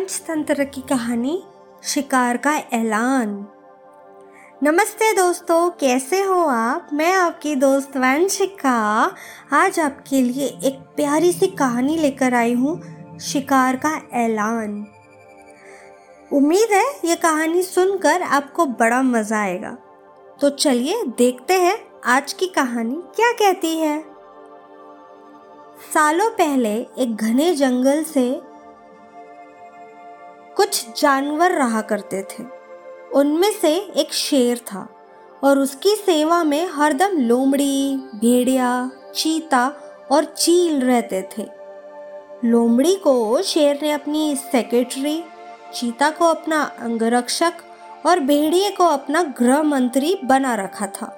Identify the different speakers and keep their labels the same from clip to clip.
Speaker 1: पंचतंत्र की कहानी, शिकार का ऐलान। नमस्ते दोस्तों, कैसे हो आप? मैं आपकी दोस्त वंशिका। आज आपके लिए एक प्यारी सी कहानी लेकर आई हूँ, शिकार का ऐलान। उम्मीद है, ये कहानी सुनकर आपको बड़ा मज़ा आएगा। तो चलिए देखते हैं, आज की कहानी क्या कहती है। सालों पहले एक घने जंगल से कुछ जानवर रहा करते थे। उनमें से एक शेर था और उसकी सेवा में हरदम लोमड़ी, भेड़िया, चीता और चील रहते थे। लोमड़ी को शेर ने अपनी सेक्रेटरी चीता को अपना अंगरक्षक और भेड़िए को अपना गृह मंत्री बना रखा था।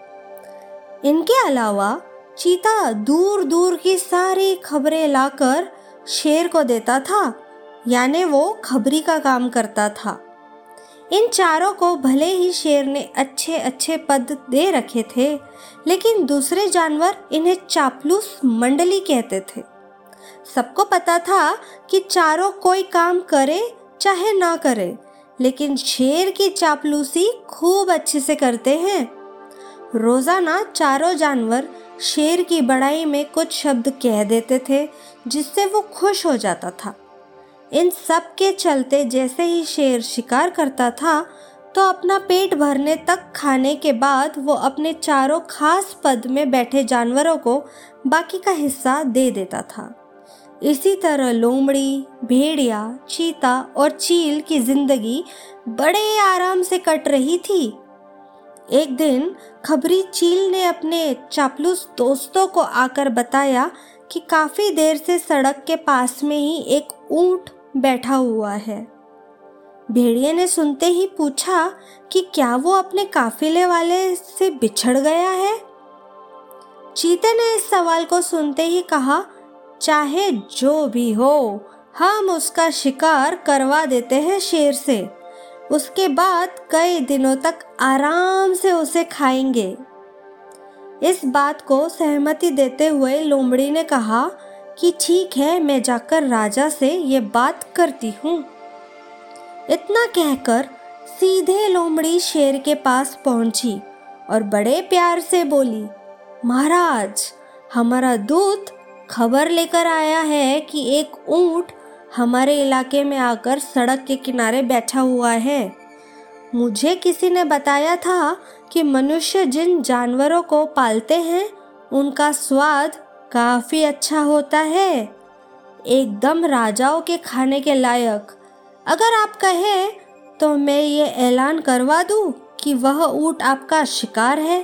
Speaker 1: इनके अलावा चीता दूर दूर की सारी खबरें लाकर शेर को देता था यानी वो खबरी का काम करता था। इन चारों को भले ही शेर ने अच्छे अच्छे पद दे रखे थे, लेकिन दूसरे जानवर इन्हें चापलूस मंडली कहते थे। सबको पता था कि चारों कोई काम करे चाहे ना करे, लेकिन शेर की चापलूसी खूब अच्छे से करते हैं। रोज़ाना चारों जानवर शेर की बड़ाई में कुछ शब्द कह देते थे, जिससे वो खुश हो जाता था। इन सब के चलते जैसे ही शेर शिकार करता था तो अपना पेट भरने तक खाने के बाद वो अपने चारों खास पद में बैठे जानवरों को बाकी का हिस्सा दे देता था। इसी तरह लोमड़ी, भेड़िया, चीता और चील की ज़िंदगी बड़े आराम से कट रही थी। एक दिन खबरी चील ने अपने चापलूस दोस्तों को आकर बताया कि काफ़ी देर से सड़क के पास में ही एक ऊँट बैठा हुआ है। भेड़िए ने सुनते ही पूछा कि क्या वो अपने काफिले वाले से बिछड़ गया है? चीते ने इस सवाल को सुनते ही कहा, चाहे जो भी हो, हम उसका शिकार करवा देते हैं शेर से। उसके बाद कई दिनों तक आराम से उसे खाएँगे। इस बात को सहमति देते हुए लोमड़ी ने कहा कि ठीक है, मैं जाकर राजा से ये बात करती हूँ। इतना कहकर सीधे लोमड़ी शेर के पास पहुँची और बड़े प्यार से बोली, महाराज, हमारा दूत खबर लेकर आया है कि एक ऊँट हमारे इलाके में आकर सड़क के किनारे बैठा हुआ है। मुझे किसी ने बताया था कि मनुष्य जिन जानवरों को पालते हैं, उनका स्वाद काफ़ी अच्छा होता है। एकदम राजाओं के खाने के लायक। अगर आप कहें तो मैं ये ऐलान करवा दूँ कि वह ऊँट आपका शिकार है।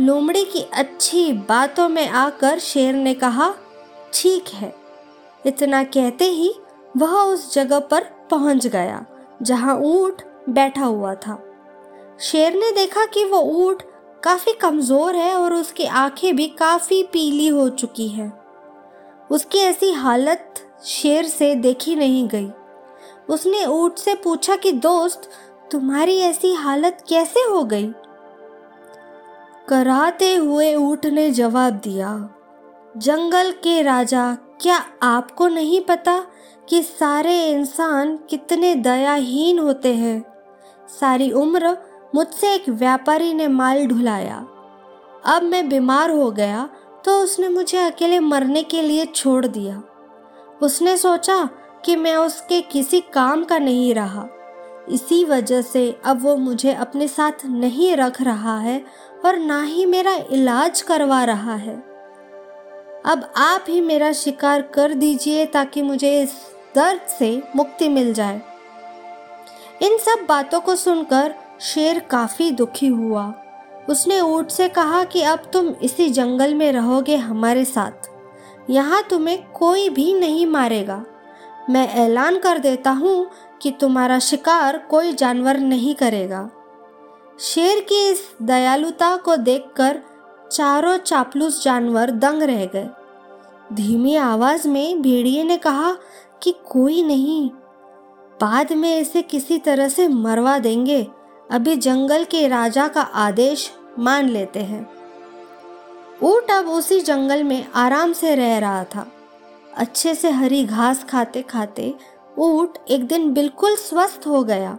Speaker 1: लोमड़ी की अच्छी बातों में आकर शेर ने कहा, ठीक है। इतना कहते ही वह उस जगह पर पहुँच गया, जहाँ ऊँट बैठा हुआ था। शेर ने देखा कि वो ऊँट काफ़ी कमज़ोर है और उसकी आँखें भी काफ़ी पीली हो चुकी हैं। उसकी ऐसी हालत शेर से देखी नहीं गई। उसने ऊँट से पूछा कि, दोस्त, तुम्हारी ऐसी हालत कैसे हो गई? कराते हुए ऊँट ने जवाब दिया, जंगल के राजा, क्या आपको नहीं पता कि सारे इंसान कितने दयाहीन होते हैं? सारी उम्र मुझसे एक व्यापारी ने माल ढुलाया। अब मैं बीमार हो गया तो उसने मुझे अकेले मरने के लिए छोड़ दिया। उसने सोचा कि मैं उसके किसी काम का नहीं रहा। इसी वजह से अब वो मुझे अपने साथ नहीं रख रहा है और ना ही मेरा इलाज करवा रहा है। अब आप ही मेरा शिकार कर दीजिए ताकि मुझे इस दर्द से मुक्ति मिल जाए। इन सब बातों को सुनकर शेर काफ़ी दुखी हुआ। उसने ऊँट से कहा कि अब तुम इसी जंगल में रहोगे हमारे साथ। यहाँ तुम्हें कोई भी नहीं मारेगा। मैं ऐलान कर देता हूँ कि तुम्हारा शिकार कोई जानवर नहीं करेगा। शेर की इस दयालुता को देखकर चारों चापलूस जानवर दंग रह गए। धीमी आवाज़ में भेड़िए ने कहा कि कोई नहीं, बाद में इसे किसी तरह से मरवा देंगे। अभी जंगल के राजा का आदेश मान लेते हैं। ऊट अब उसी जंगल में आराम से रह रहा था। अच्छे से हरी घास खाते खाते ऊँट एक दिन बिल्कुल स्वस्थ हो गया।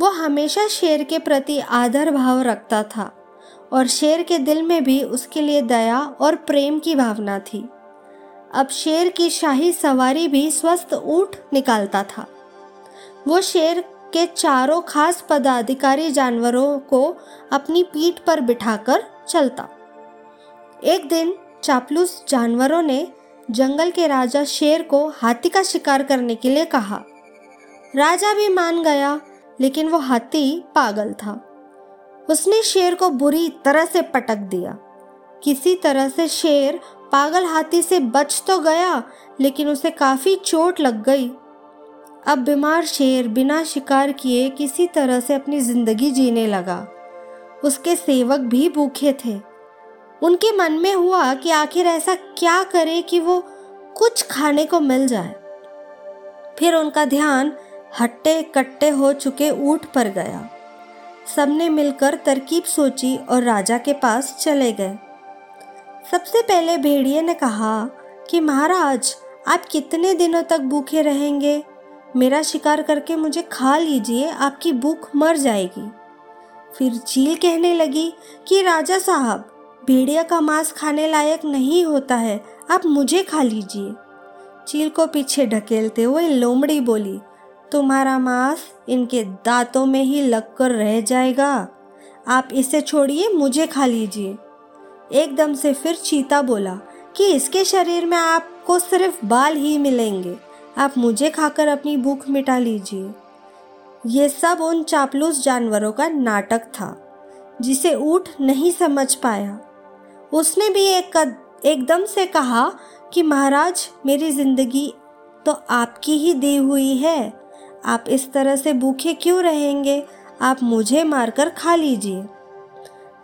Speaker 1: वो हमेशा शेर के प्रति आदर भाव रखता था और शेर के दिल में भी उसके लिए दया और प्रेम की भावना थी। अब शेर की शाही सवारी भी स्वस्थ ऊँट निकालता था। वो शेर के चारों खास पदाधिकारी जानवरों को अपनी पीठ पर बिठाकर चलता। एक दिन चापलूस जानवरों ने जंगल के राजा शेर को हाथी का शिकार करने के लिए कहा। राजा भी मान गया, लेकिन वो हाथी पागल था। उसने शेर को बुरी तरह से पटक दिया। किसी तरह से शेर पागल हाथी से बच तो गया, लेकिन उसे काफ़ी चोट लग गई। अब बीमार शेर बिना शिकार किए किसी तरह से अपनी ज़िंदगी जीने लगा। उसके सेवक भी भूखे थे। उनके मन में हुआ कि आखिर ऐसा क्या करे कि वो कुछ खाने को मिल जाए। फिर उनका ध्यान हट्टे कट्टे हो चुके ऊँट पर गया। सबने मिलकर तरकीब सोची और राजा के पास चले गए। सबसे पहले भेड़िए ने कहा कि महाराज, आप कितने दिनों तक भूखे रहेंगे? मेरा शिकार करके मुझे खा लीजिए, आपकी भूख मर जाएगी। फिर चील कहने लगी कि, राजा साहब, भेड़िया का मांस खाने लायक नहीं होता है, आप मुझे खा लीजिए। चील को पीछे ढकेलते हुए लोमड़ी बोली, तुम्हारा मांस इनके दांतों में ही लगकर रह जाएगा। आप इसे छोड़िए, मुझे खा लीजिए। एकदम से फिर चीता बोला कि, इसके शरीर में आपको सिर्फ़ बाल ही मिलेंगे। आप मुझे खाकर अपनी भूख मिटा लीजिए। ये सब उन चापलूस जानवरों का नाटक था, जिसे ऊट नहीं समझ पाया। उसने भी एक एकदम से कहा कि, महाराज, मेरी ज़िंदगी तो आपकी ही दी हुई है। आप इस तरह से भूखे क्यों रहेंगे? आप मुझे मारकर खा लीजिए।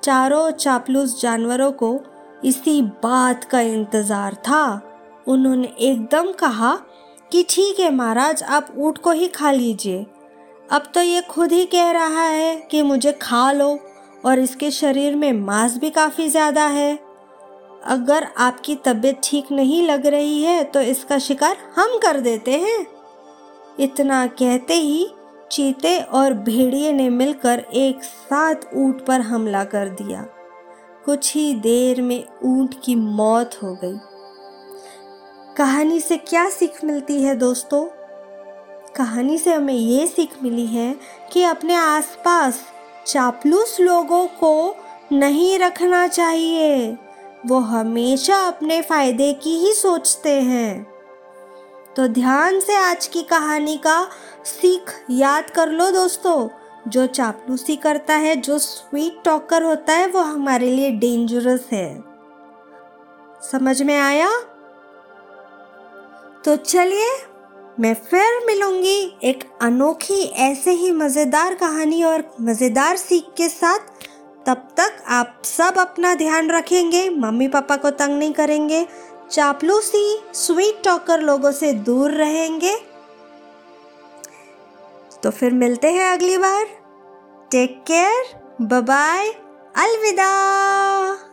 Speaker 1: चारों चापलूस जानवरों को इसी बात का इंतज़ार था। उन्होंने एकदम कहा कि ठीक है महाराज, आप ऊँट को ही खा लीजिए। अब तो ये खुद ही कह रहा है कि मुझे खा लो और इसके शरीर में मांस भी काफ़ी ज़्यादा है। अगर आपकी तबीयत ठीक नहीं लग रही है तो इसका शिकार हम कर देते हैं। इतना कहते ही चीते और भेड़िए ने मिलकर एक साथ ऊँट पर हमला कर दिया। कुछ ही देर में ऊँट की मौत हो गई। कहानी से क्या सीख मिलती है दोस्तों? कहानी से हमें ये सीख मिली है कि अपने आसपास चापलूस लोगों को नहीं रखना चाहिए। वो हमेशा अपने फ़ायदे की ही सोचते हैं। तो ध्यान से आज की कहानी का सीख याद कर लो दोस्तों। जो चापलूसी करता है, जो स्वीट टॉकर होता है, वो हमारे लिए डेंजरस है। समझ में आया? तो चलिए, मैं फिर मिलूँगी एक अनोखी, ऐसे ही मज़ेदार कहानी और मज़ेदार सीख के साथ। तब तक आप सब अपना ध्यान रखेंगे, मम्मी पापा को तंग नहीं करेंगे, चापलूसी स्वीट टॉकर लोगों से दूर रहेंगे। तो फिर मिलते हैं अगली बार। टेक केयर बाय अलविदा।